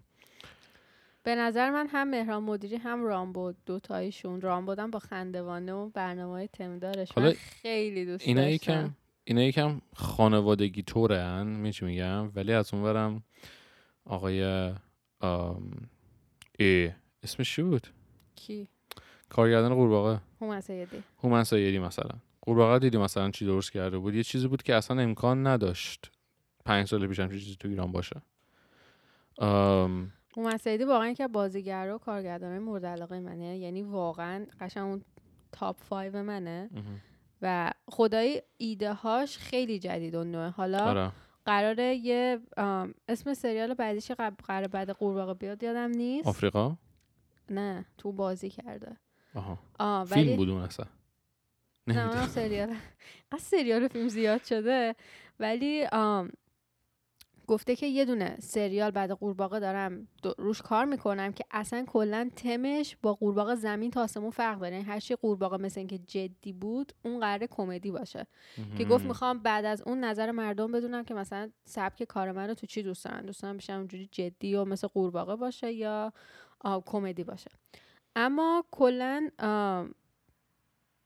به نظر من هم مهران مدیری هم رامبو دوتایشون رامبودم با خندوانه و برنامه های تمدارش حالا من خیلی دوست اینا داشتم. یکم اینا یکم خانوادگی طورن میگم؟ ولی از اون برم آقای ای اسمش چی بود؟ کی؟ کارگردان قورباغه. هومن سیدی. هومن سیدی مثلا. قورباغه دیدی مثلا چی درست کرده بود؟ یه چیزی بود که اصلا امکان نداشت پنج سال پیش همچین چیزی تو ایران باشه. آم، هومن سیدی واقعا که بازیگر و کارگردان مورد علاقه منه. یعنی واقعا قشنگ اون تاپ 5 منه. و خدای ایده هاش خیلی جدید و نوعه حالا آره. قراره یه اسم سریال بعدیش قرار بعد قورباغه بیاد یادم نیست. آفریقا؟ نه تو بازی کرده. آها. آه ولی فیلم بود اون اصلا. نه سریال. از سریال و فیلم زیاد شده. ولی آم گفته که یه دونه سریال بعد قورباغه دارم روش کار می‌کنم که اصلا کلا تمش با قورباغه زمین تا آسمون فرق داره. یعنی هر چی قورباغه مثل اینکه جدی بود اون قراره کمدی باشه. که گفت. می‌خوام بعد از اون نظر مردم بدونم که مثلا سبک کار من رو تو چی دوست دارن. دوست دارن بیشتر اونجوری جدی و مثل قورباغه باشه یا کمدی باشه. اما کلا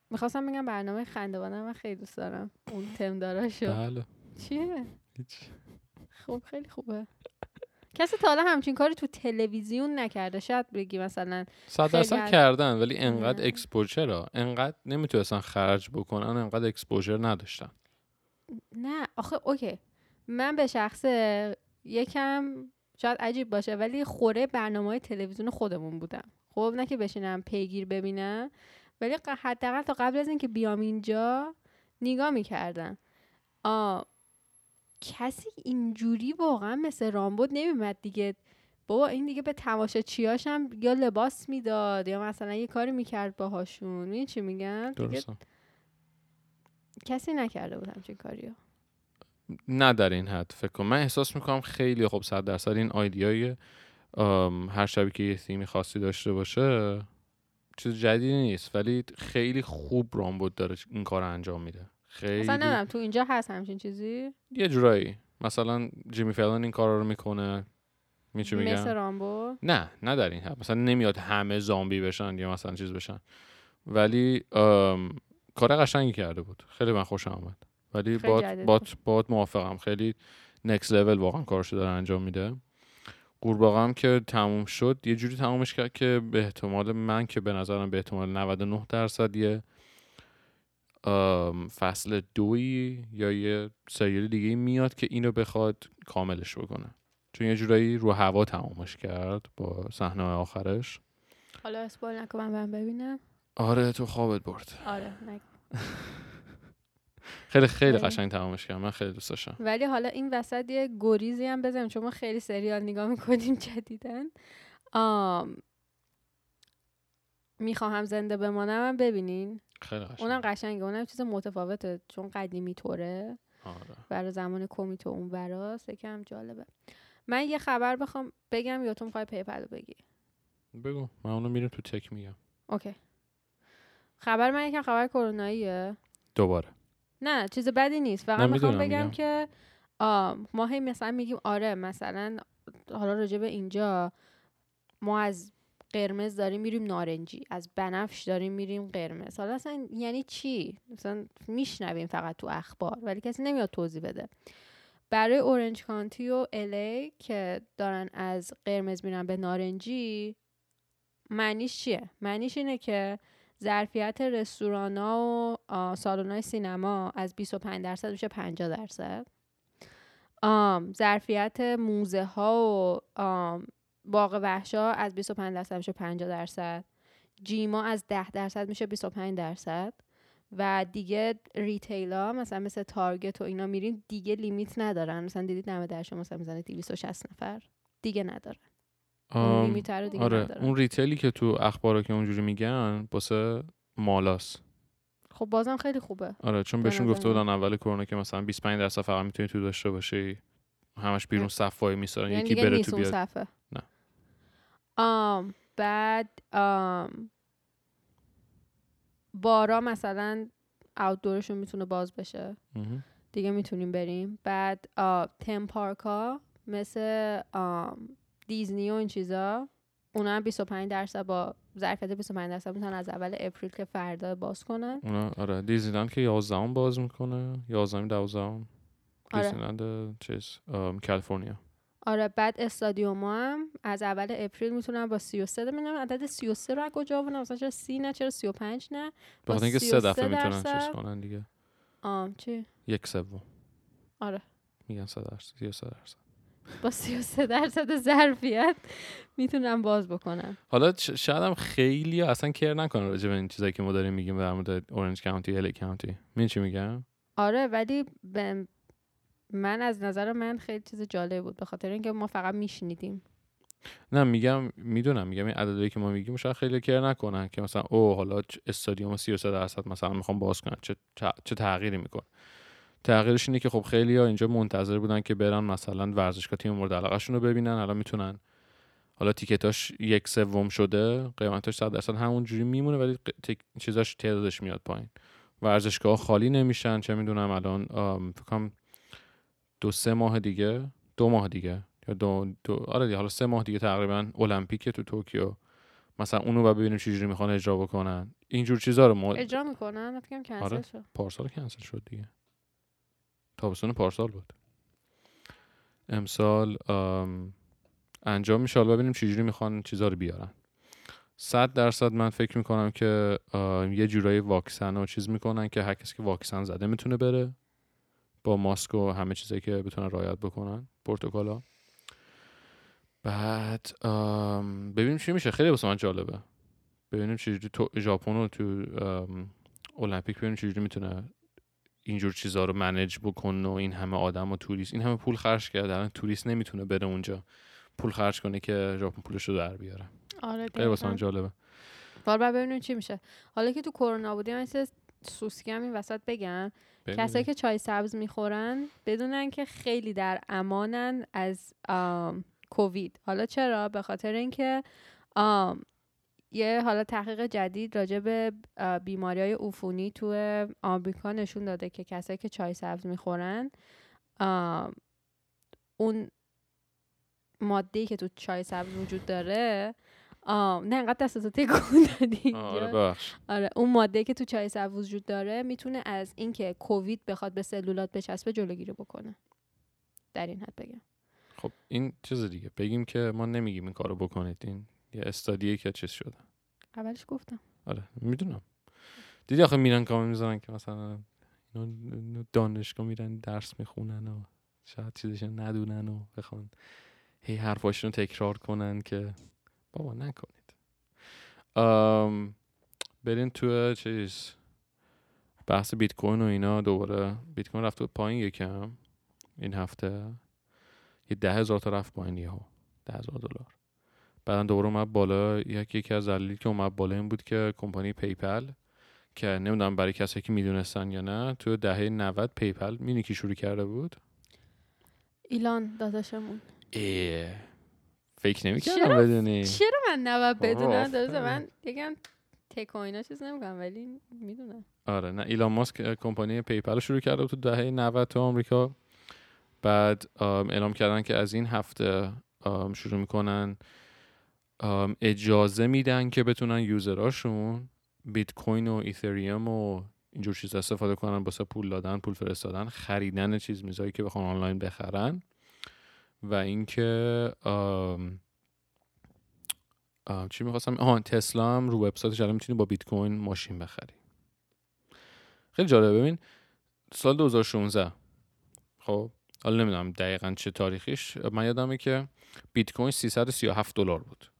می‌خواستم بگم برنامه خندوانه من خیلی دوست دارم. اون تم داراشو. بله. چیه؟ خب خیلی خوبه. کسی تا حالا همچین کاری تو تلویزیون نکرده. شاید بگی مثلا صد درصد کردن ولی انقدر. exposure انقدر نمی‌تونستن خرج بکنن انقدر exposure نداشتن. نه آخه اوکی. من به شخصه یکم شاید عجیب باشه ولی خوره برنامه های تلویزیون خودمون بودم. خب نه که بشینم پیگیر ببینم ولی حداقل تا قبل از اینکه بیام اینجا نگاه می‌کردم. آ کسی اینجوری واقعا مثل رامبد نمیمد دیگه. بابا این دیگه به تماشاچیاش هم یا لباس می‌داد یا مثلا یه کاری می‌کرد باهاشون. می‌دونی چی میگم؟ دیگه کسی نکرده بود همچین کاریو. نه در این حد فکر کنم. من احساس می‌کنم خیلی خب صد درصد این آیدیای هر شبی که یه تیمی خاصی داشته باشه چیز جدیدی نیست. ولی خیلی خوب رامبد داره این کار انجام میده. خیلی مثلا نمی‌دونم تو اینجا هست همچین چیزی؟ یه جورایی. مثلا جیمی فلان این کار رو می‌کنه. می چی میگم؟ مثل رامبو؟ نه نه در این حد. مثلا نمیاد همه زامبی بشن یا مثلا چیز بشن. ولی کار قشنگی کرده بود. خیلی من خوشم آمد ولی بات بات بات موافقم. خیلی نکس لول واقعا کارشو داره انجام میده. قورباغه هم که تموم شد یه جوری تمومش کرد که به احتمال من که به نظرم به احتمال 99 درصد یه فصل دوی یا یه سریال دیگه میاد که اینو بخواد کاملش بکنه. چون یه جورایی رو هوا تمامش کرد با صحنه آخرش. حالا اسپول نکن من ببینم. آره تو خوابت برد. آره. خیلی خیلی. قشنگ تمامش کرد. من خیلی دوست داشتم. ولی حالا این وسط یه گریزی هم بزنیم چون ما خیلی سریال نگاه می‌کنیم جدیدن آم... می‌خواهم زنده بمانم هم ببینین. خیلی قشنگ. اونم قشنگه. اونم چیز متفاوته. چون قدیمی طوره. آره. برای زمان کمیتو اون براست یکم جالبه. من یه خبر بخوام بگم یا تو می‌خوای people رو بگی؟ بگو. من اونو میرم تو tech میگم. okay. خبر من یکم خبر کروناییه. دوباره. نه چیز بدی نیست. فقط می‌خوام بگم میگم. که آم، ما هی مثلا میگیم آره مثلا حالا راجع به اینجا ما از قرمز داریم میریم نارنجی. از بنفش داریم میریم قرمز. حالا اصلا یعنی چی؟ مثلا میشنویم فقط تو اخبار ولی کسی نمیاد توضیح بده. برای اورنج کانتی و الی که دارن از قرمز میرن به نارنجی معنیش چیه؟ معنیش اینه که ظرفیت رستوران ها و سالن های سینما از 25 درصد میشه 50 درصد. ظرفیت موزه ها و باغ وحشا از 25 درصد میشه 50 درصد. جیما از 10 درصد میشه 25 درصد. و دیگه retail ها مثلا مثل Target و اینا میرین دیگه limit ندارن. مثلا دیدید دم درشو مثلا می‌زنه 260 نفر. دیگه ندارن. اون limit رو دیگه آره ندارن. اون retail ی که تو اخبارا که اونجوری میگن واسه mall اس خب بازم خیلی خوبه. آره چون به بهشون گفته. بودن اول کرونا که مثلا 25 درصد فقط می‌تونی تو داشته باشی. همش بیرون. صف وایمیستادن یعنی یکی بره تو بیاد. صفه. آم بعد آم بارا مثلا outdoor شون می‌تونه باز بشه. دیگه می‌تونیم بریم. بعد theme park ها مثل دیزنی و این چیزا اونا هم 25 درصد با ظرفیت 25 درصد می‌تونن از اول April که فردا باز کنن. اونا آره دیزنیلند که 11 باز می‌کنه. 11 12 آره. دیزنیلند چیز کالیفرنیا آره بعد استادیوم هم از اول April می‌تونن با 33 ببینم. عدد 33 رو از کجا آوردن مثلا چرا 30 نه چرا 35 نه؟ با خاطر اینکه سه 33 دفعه می‌تونن چیز. کنن دیگه. آم چی؟ یک سوم. آره. میگن 3 درصد 33 درصد. با 33 درصد ظرفیت می‌تونن باز بکنن حالا شاید هم خیلی اصلا کر نکنه راجع به این چیزایی که ما داریم میگیم در مورد اورنج کانتی الی کانتی چی میگم؟ آره ولی من از نظر من خیلی چیز جالب بود به خاطر اینکه ما فقط میشنیدیم. نه میگم می‌دونم میگم این عددی که ما میگیم شاید خیلی کر نکنن که مثلا او حالا استادیوم 33 درصد مثلا می‌خوام باز کنن چه چه تغییری می‌کنه؟ تغییرش اینه که خب خیلی ها اینجا منتظر بودن که برن مثلا ورزشگاه تیم مورد علاقهشون رو ببینن الان می‌تونن. حالا تیکتاش یک سوم شده قیمتاش 100 درصد همون جوری میمونه ولی تیک- چیزاش تعدادش میاد پایین. ورزشگاه خالی نمیشن چه می‌دونم الان آم، فکر کنم دو سه ماه دیگه دو ماه دیگه یا دو, دو آره دیگه، حالا سه ماه دیگه تقریبا المپیک تو توکیو. مثلا اونو و ببینیم چجوری می‌خوان اجرا بکنن. اینجور چیزا رو ما اجرا می‌کنن؟ فکرم کنسل آره. شد. پارسال کنسل شد دیگه. تابستون پارسال بود. امسال آم، انجام میشه. حالا ببینیم چجوری می‌خوان چیزا رو بیارن. صد درصد من فکر می‌کنم که یه جورایی واکسن و چیز می‌کنن که هر کسی که واکسن زده می‌تونه بره. با ماسک و همه چیزایی که بتونن رعایت بکنن. پروتکلا بعد ببینیم چی میشه. خیلی واسه من جالبه. ببینیم چجوری تو ژاپن رو تو المپیک ببینیم چجوری می‌تونه اینجور چیزها رو منیج بکنه و این همه آدم و توریست. این همه پول خرج کرده. الان توریست نمی‌تونه بره اونجا. پول خرج کنه که ژاپن پولش رو در بیاره. آره خیلی واسه من. جالبه. حالا ببینیم چی میشه. حالا که تو کرونا بودیم من سوسکی هم این وسط بگم. کسایی که چای سبز می‌خورن بدونن که خیلی در امانن از کووید. حالا چرا؟ به خاطر اینکه یه حالا تحقیق جدید راجع به بیماری های عفونی تو آمریکا نشون داده که کسایی که چای سبز می‌خورن اون ماده که تو چای سبز وجود داره نه انقدر دستتو تکون دادی آره آره اون ماده که تو چای سبز وجود داره می‌تونه از اینکه کووید بخواد به سلولات بچسبه جلوگیری بکنه. در این حد بگم. خب این چیز دیگه. بگیم که ما نمیگیم این کارو بکنید. این یه استادیه که چیز شده. اولش گفتم. آره می‌دونم. دیدی آخه میرن کامل می‌ذارن که مثلا اینا اینا دانشگاه میرن درس می‌خونن و شاید چیزش ندونن و بخوان هی حرفاشون رو تکرار کنن که بابا نکنید. ام برین تو چیز بحث بیت کوین و اینا دوباره. بیت کوین رفت پایین یکم این هفته. یه ده هزار تا رفت پایین یهو. ده هزار دلار. بعدا دوباره اومد بالا. یک یکی از دلایلی که اومد بالا این بود که کمپانی PayPal که نمی‌دونم برای کسایی که می‌دونستن یا نه تو دهه 90 PayPal می‌دونی کی شروع کرده بود؟ ایلان داداشمون. اه. فکر؟ نمی‌کردم بدونی چرا من نباید بدونم. داداش من یکم tech و اینا چیز نمی‌کنم ولی می‌دونم آره نه ایلان ماسک کمپانی PayPal رو شروع کرده تو دهه 90 تو آمریکا بعد اعلام کردن که از این هفته شروع می‌کنن اجازه میدن که بتونن user اشون بیت کوین و Ethereum و اینجور چیز استفاده کنن واسه پول دادن پول فرستادن خریدن چیز میزایی که بخوان آنلاین بخرن و اینکه چی می‌خواستم؟ آها تسلا هم رو وبسایتش الان می‌تونی با بیت کوین ماشین بخری. خیلی جالبه. ببین سال 2016 خب حالا نمی‌دونم دقیقا چه تاریخیش من یادمه که بیت کوین 337 دلار بود.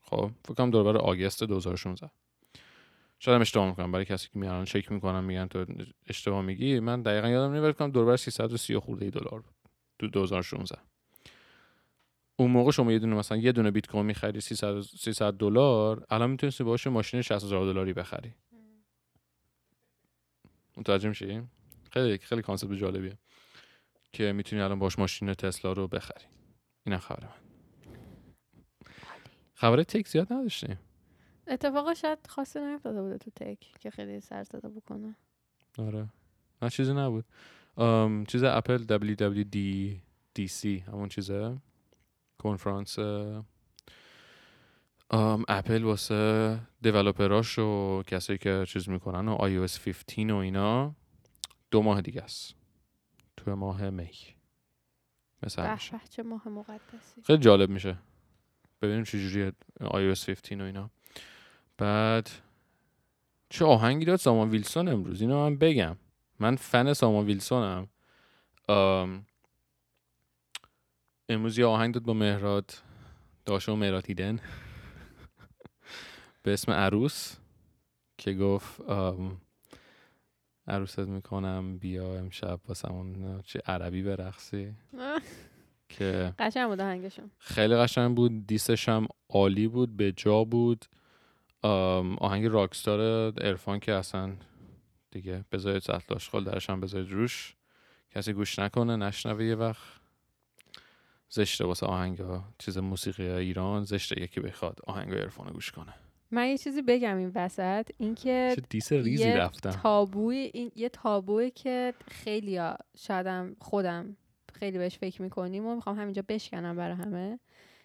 خب فکر کنم دور آگست 2016 شاید هم اشتباه می‌کنم برای کسی که میارن چک می‌کنم میگن تو اشتباه میگی من دقیقا یادم نمیاد کنم دور 330 خورده دلار بود. تو 2016 اون موقع شما یه دونه مثلا یه دونه بیت کوین می‌خری 300 300 دلار الان می‌تونستی باهاش ماشین 60000 دلاری بخری. متوجه میشی؟ خیلی خیلی کانسپت جالبیه که می‌تونی الان باش ماشین تسلا رو بخری. اینم خبر من. خبر تک زیاد نداشتیم. اتفاقا شاید خاصی نیفتاده بوده تو تک که خیلی سر زده بکنه. آره. نه چیزی نبود. چیز اپل WWDC همون چیزه؟ کنفرانس ام، اپل واسه دیولوپراش و کسایی که چیز می‌کنن و iOS 15 و اینا دو ماه دیگه است. تو ماه می. مثل به همیشه. به چه ماه مقدسی؟ خیلی جالب میشه. ببینیم چجوری iOS 15 و اینا. بعد چه آهنگی داد سامان ویلسون امروز؟ اینو من بگم. من فن سامان ویلسونم. امروز یه آهنگ داد با مهراد. داشو مهراد هیدن به اسم عروس که گفت عروست می‌کنم بیا امشب واسمون چه عربی برقصی. که قشنگ بود آهنگشون خیلی قشنگ بود دیسش هم عالی بود به جا بود. آهنگ راکستار ارفان که اصلا دیگه بذارید سطل آشغال درش هم بذارید روش. کسی گوش نکنه نشنوه یه وقت. زشته واسه آهنگ ها چیز موسیقی ایران زشته یکی بخواد آهنگ عرفان گوش کنه. من یه چیزی بگم این وسط اینکه دیس ریزی یه رفتم. تابوی این یه تابوی که خیلی شایدم خودم خیلی بهش فکر می‌کنیم و می‌خوام همینجا بشکنم برای همه.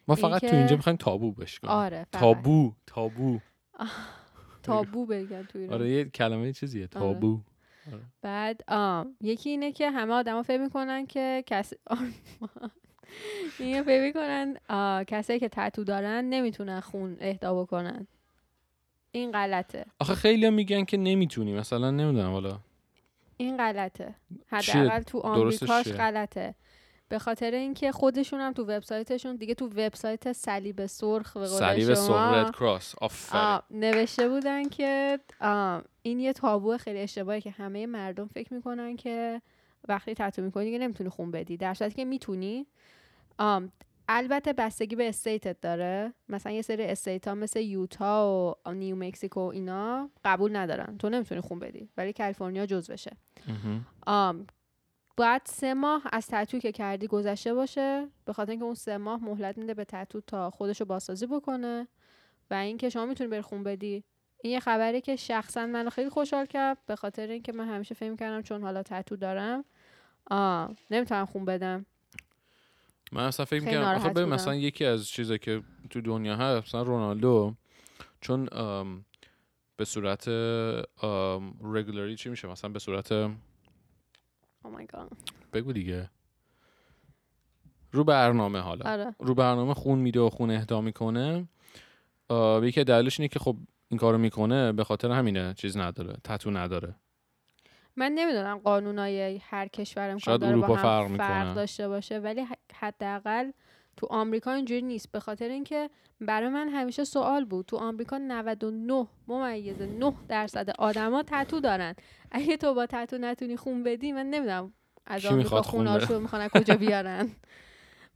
ما فقط تو اینجا می‌خوایم تابو بشکنیم. آره فقط. تابو تابو. تابو بگم تو ایران. آره یه کلمه چیزیه تابو. آره. بعد آم یکی اینه که همه آدما فکر می‌کنن که کسی اینه فکر می‌کنن کسایی که تتو دارن نمی‌تونن خون اهدا بکنن. این غلطه. آخه خیلی میگن که نمی‌تونی مثلا نمی‌دونم حالا. این غلطه؟ حداقل تو آمریکاش؟ غلطه. به خاطر اینکه خودشون هم تو وبسایتشون دیگه تو وبسایت صلیب سرخ به صلیب سرخ Red Cross نوشته بودن که این یه تابو خیلی اشتباهی که همه مردم فکر می‌کنن که وقتی تتو می‌کنی دیگه نمی‌تونی خون بدی. در صورتی که می‌تونی آم، البته بستگی به state ت داره. مثلا یه سری state ها مثل یوتا و نیو مکسیکو و اینا قبول ندارن. تو نمی‌تونی خون بدی ولی کالیفرنیا جزوشه. آم باید سه ماه از تتو که کردی گذشته باشه. به خاطر اینکه اون سه ماه مهلت میده به تتو تا خودشو بازسازی بکنه و اینکه شما می‌تونی بری خون بدی. این یه خبری که شخصا منو خیلی خوشحال کرد. به خاطر اینکه من همیشه فکر کردم چون حالا تتو دارم آه نمی‌تونم خون بدم. من اصلا فکر می‌کنم آخه ببین. مثلا یکی از چیزایی که تو دنیا هست مثلا رونالدو چون به صورت رگولری چی میشه؟ مثلا به صورت Oh my God. بگو دیگه. رو برنامه حالا. آره. رو برنامه خون میده و خون اهدا می‌کنه. یکی دلیلش اینه که خب این کارو می‌کنه به خاطر همینه چیز نداره تتو نداره. من نمی‌دونم قانونای هر کشور امکان داره با هم فرق فرق. داشته باشه ولی حداقل تو آمریکا اینجوری نیست. به خاطر اینکه برای من همیشه سوال بود. تو آمریکا 99 ممیز 9 درصد آدما تتو دارن. اگه تو با تتو نتونی خون بدی من نمی‌دونم از آمریکا خوناشو می‌خوان از کجا بیارن.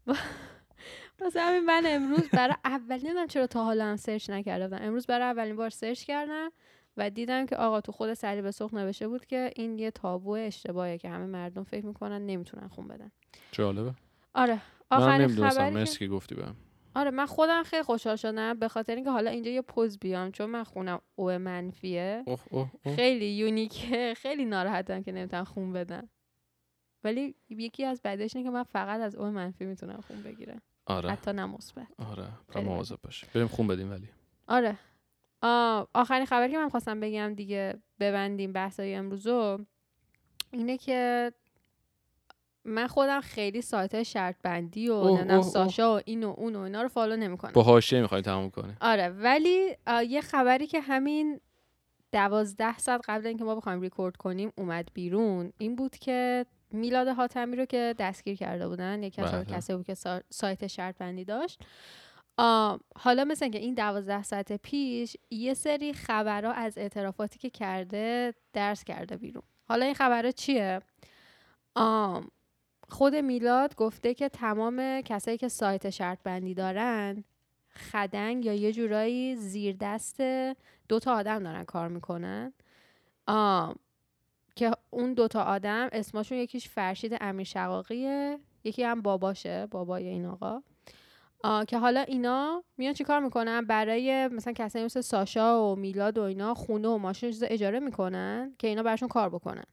واسه همین من امروز برای اولین چرا تا حالا هم سرچ نکرده بودم. امروز برای اولین بار سرچ کردم. و دیدم که آقا تو خود صلیب سرخ نوشته بود که این یه تابو اشتباهه که همه مردم فکر می‌کنن نمی‌تونن خون بدن. جالبه. آره. آخرین خبری مرسی که گفتی بهم. آره من خودم خیلی خوشحال شدم. به خاطر اینکه حالا اینجا یه پوز بیام چون من خونم او منفیه. اوه اوه اوه. خیلی یونیکه. خیلی ناراحتم که نمی‌تونم خون بدم ولی یکی از بعدش اینه که من فقط از او منفی می‌تونم خون بگیرم. آره. حتی نه مثبت. آره. مواظب باشی بریم خون بدیم ولی. آره. آخرین خبری که من خواستم بگم دیگه ببندیم بحثای امروزو اینه که من خودم خیلی سایت شرط بندی و نمی‌دونم. ساشا و این و اون و اینا رو فالو نمی‌کنم با حاشیه می‌خوای تموم کنی آره ولی یه خبری که همین دوازده ساعت قبل اینکه ما بخوایم ریکورد کنیم اومد بیرون این بود که میلاد حاتمی رو که دستگیر کرده بودن یکی از بله. کسی بود که سا- سایت شرط بندی داشت حالا مثل که این دوازده ساعت پیش یه سری خبرها از اعترافاتی که کرده درس کرده بیرون. حالا این خبرها چیه؟ آم، خود میلاد گفته که تمام کسایی که سایت شرط بندی دارن خدنگ یا یه جورایی زیر دست دو تا آدم دارن کار می‌کنن. آم که اون دوتا آدم اسمشون یکیش فرشید امیر شقاقیه یکی هم باباشه بابای این آقا. که حالا اینا میان چیکار می‌کنن؟ برای مثلا کسایی مثل ساشا و میلاد و اینا خونه و ماشین چیزا اجاره می‌کنن که اینا براشون کار بکنن.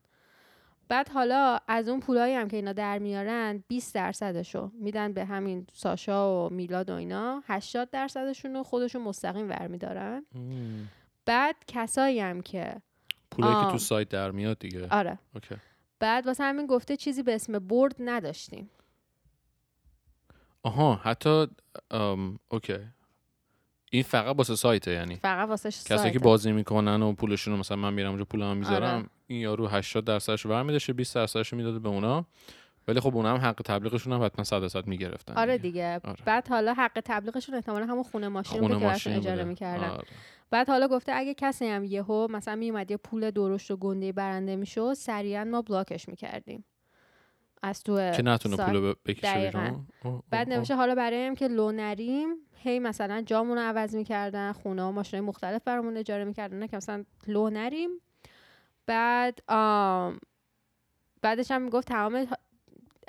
بعد حالا از اون پولایی هم که اینا در میارن 20 درصدشو میدن به همین ساشا و میلاد و اینا 80 درصدشون رو خودشون مستقیم ورمیدارن مم. بعد کسایی هم که پولایی که. تو سایت در میاد دیگه. آره. okay. بعد واسه همین گفته چیزی به اسم برد نداشتیم. آها حتی ام، okay این فقط واسه سایته یعنی فقط واسه کسایی که. بازی می‌کنن و پولشون رو مثلا من میرم اونجا پولمو می‌ذارم آره. این یارو 80 درصدش برمیداشته 20 درصدش می‌داده به اونا ولی خب اونا هم حق تبلیغشون هم حتما 100 درصد می‌گرفتن آره دیگه آره. بعد حالا حق تبلیغشون احتمالا همون خونه ماشین خونه بود که ماشین اجاره. می‌کردن آره. بعد حالا گفته اگه کسی هم یهو مثلا میومد یه پول درشت و گنده برنده می‌شد سریعا ما بلاکش می‌کردیم از تو که نتونه ب- بکشه بعد نوشته حالا برای هم که لو نریم هی مثلا جامون رو عوض می‌کردن خونه و ماشین مختلف برامون اجاره می‌کردن نه که مثلا لو نریم. بعد آم بعدش هم می‌گفت تمام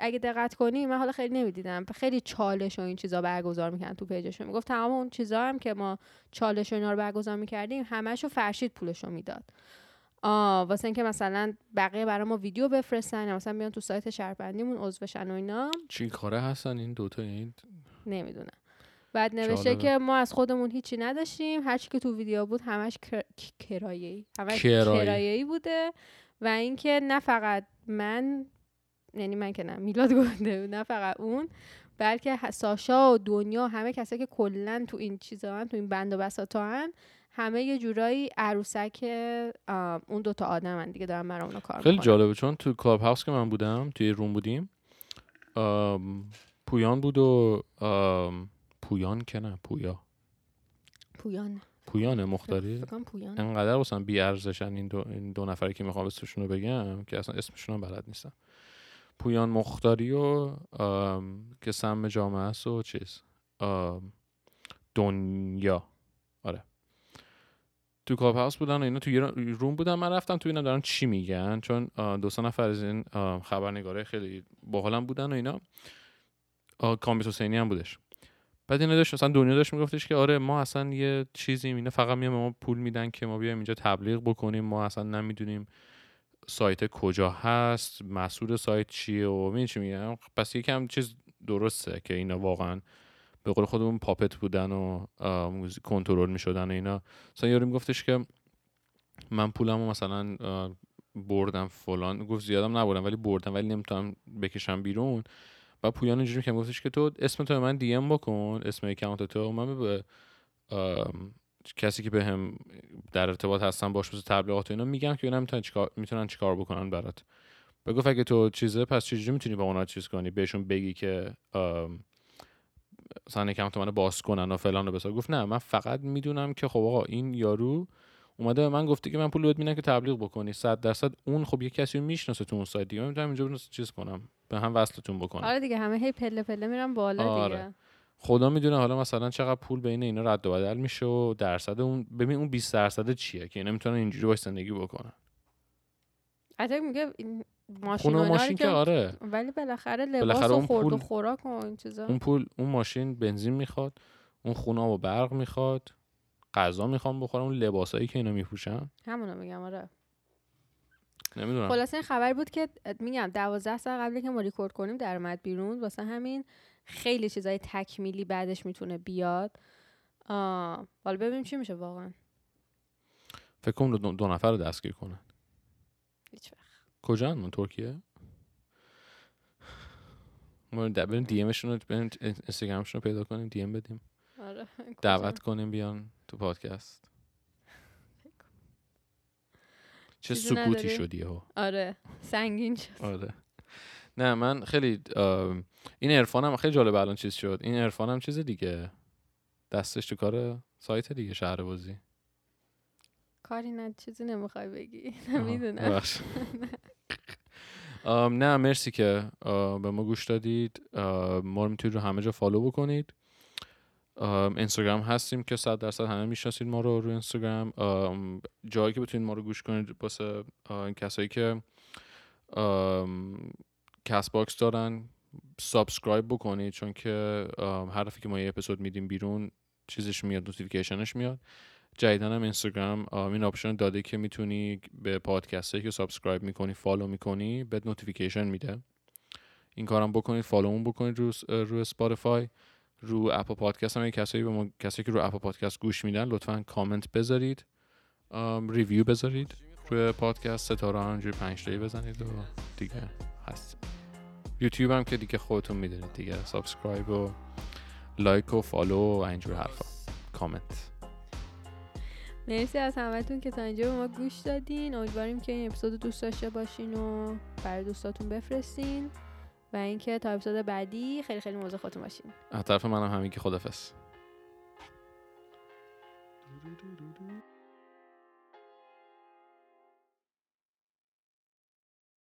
اگه دقت کنی من حالا خیلی نمی‌دیدم. خیلی چالش و این چیزا برگزار می‌کنن تو پیجشون. می‌گفت تمام اون چیزا هم که ما چالش و اینا رو برگزار می‌کردیم همشو فرشید پولشو می‌داد. آه واسه اینکه مثلا بقیه برای ما ویدیو بفرستن یا مثلا بیان تو سایت شرپندیمون عضو بشن و اینا. چی کاره هستن این دوتا؟ این نمی‌دونم. بعد نوشته. که ما از خودمون هیچی نداشتیم. هرچی که تو ویدیو بود همش کر... کرایه‌ای. همش کرایه. کرایه‌ای بوده. و اینکه نه فقط من یعنی من که نه میلاد گفته نه فقط اون بلکه ساشا و دنیا همه کسایی که کلا تو این چیزا تو این بند و بساطا همه یه جورایی عروسک اون دوتا آدم هن دیگه دارن برای اونا کار خیلی. جالبه چون تو کلاب هاوس که من بودم توی روم بودیم پویان بود و پویان که نه پویا. پویان. پویان مختاری. پویان. انقدر واسم بی ارزشن این دو, این دو نفری که می‌خوام اسمشون رو بگم که اصلا اسمشون هم بلد نیستم. پویان مختاری و که سم جامعه است و چیز. دنیا. تو Clubhouse بودن و اینا تو room بودن. من رفتم تو اینا. دارن چی میگن؟ چون دو سه نفر از این خبرنگاره خیلی باحالم بودن و اینا. کامیس حسینی هم بودش. بعد اینا داشت مثلا دنیا داشت میگفتش که آره ما اصلا یه چیزیم. اینا فقط میام ما پول میدن که ما بیایم اینجا تبلیغ بکنیم. ما اصلا نمی‌دونیم سایت کجا هست مسئول سایت چیه و می‌دونی چی میگم پس یکم چیز درسته که اینا واقعا به قول خودمون پاپت بودن و کنترل می‌شدن و اینا. مثلا یارو میگفتش که من پولمو مثلا بردم فلان. گفت زیادم نبردم ولی بردم ولی نمی‌تونم بکشم بیرون. و پویان اینجوری که گفتش که تو اسم تو به من DM بکن اسم account تو. من به کسی که بهم در ارتباط هستن باهاش واسه تبلیغات و اینا میگم که اینا می‌تونن چیکار می‌تونن چیکار بکنن برات. و گفت اگه تو چیزه پس چجوری می‌تونی با اونا چیز کنی؟ بهشون بگی که مثلا account منو باز کنن و فلان و بیسار گفت نه من فقط می‌دونم که خب آقا این یارو اومده به من گفته که من پول بهت میدم که تبلیغ بکنی. 100 درصد اون خب یه کسی رو می‌شناسه تو اون سایت دیگه. من می‌تونم اینجا چیز کنم به هم وصلتون بکنم. آره دیگه همه هی پله پله میرن بالا آره. دیگه خدا می‌دونه حالا مثلا چقدر پول بین اینا رد و بدل میشه و درصد اون ببین اون 20 درصد چیه که اینا می‌تونن اینجوری باش زندگی بکنن. حتی میگه ماشین خونه و ماشین که آره. ولی بالاخره لباس بالاخره و خورد و خوراک و این چیزا. اون پول اون ماشین بنزین می‌خواد اون خونه و برق می‌خواد غذا می‌خوام بخورم اون لباسایی که اینا میپوشن. همونو میگم آره. نمی‌دونم. خلاصه این خبر بود که میگم دوازده سال قبل که ما ریکورد کنیم در اومد بیرون واسه همین خیلی چیزای تکمیلی بعدش می‌تونه بیاد. حالا ببینیم چی میشه واقعا. فکر کنم دو, دو نفر رو دستگیر کنن. هیچ وقت. کجا من ترکیه؟ ما بریم دی امشون رو بریم اینستاگرامشون رو پیدا کنیم دی ام بدیم. آره دعوت کنیم بیان تو پادکست. چه سکوتی؟ شدی ها آره سنگین شد. آره. نه من خیلی این عرفانم خیلی جالب الان چیز شد. این عرفانم چیز دیگه. دستش تو کار سایت دیگه شهر بازی کاری نه چیزی نمی‌خوای بگی. نمی‌دونم. نه مرسی که به ما گوش دادید. ما رو می‌تونید رو همه جا فالو بکنید. اینستاگرام هستیم که صد درصد همه می‌شناسید ما رو رو اینستاگرام. جایی که بتونید ما رو گوش کنید واسه کسایی که Castbox دارن subscribe بکنید. چون که هر دفعه که ما یه اپیزود میدیم بیرون چیزش میاد notification ش میاد. جدیدا هم اینستاگرام این option داده که می‌تونی به پادکستی که subscribe می‌کنی follow می‌کنی به notification میده. این کارم بکنید follow مون بکنید رو رو Spotify رو Apple Podcast هم. کسایی به ما کسایی که رو Apple Podcast گوش میدن لطفا کامنت بذارید. review بذارید. روی پادکست ستاره اینجوری پنج تایی بزنید و دیگه هست. یوتیوب هم که دیگه خودتون می‌دونید دیگه. subscribe و like و follow و اینجور حرفا. کامنت مرسی از همتون که تا اینجا به ما گوش دادین. امیدواریم که این اپیزود دوست داشته باشین و برای دوستاتون بفرستین. و اینکه تا اپیزود بعدی خیلی خیلی مواظب خودتون باشین. از طرف منم همین که خدافظ.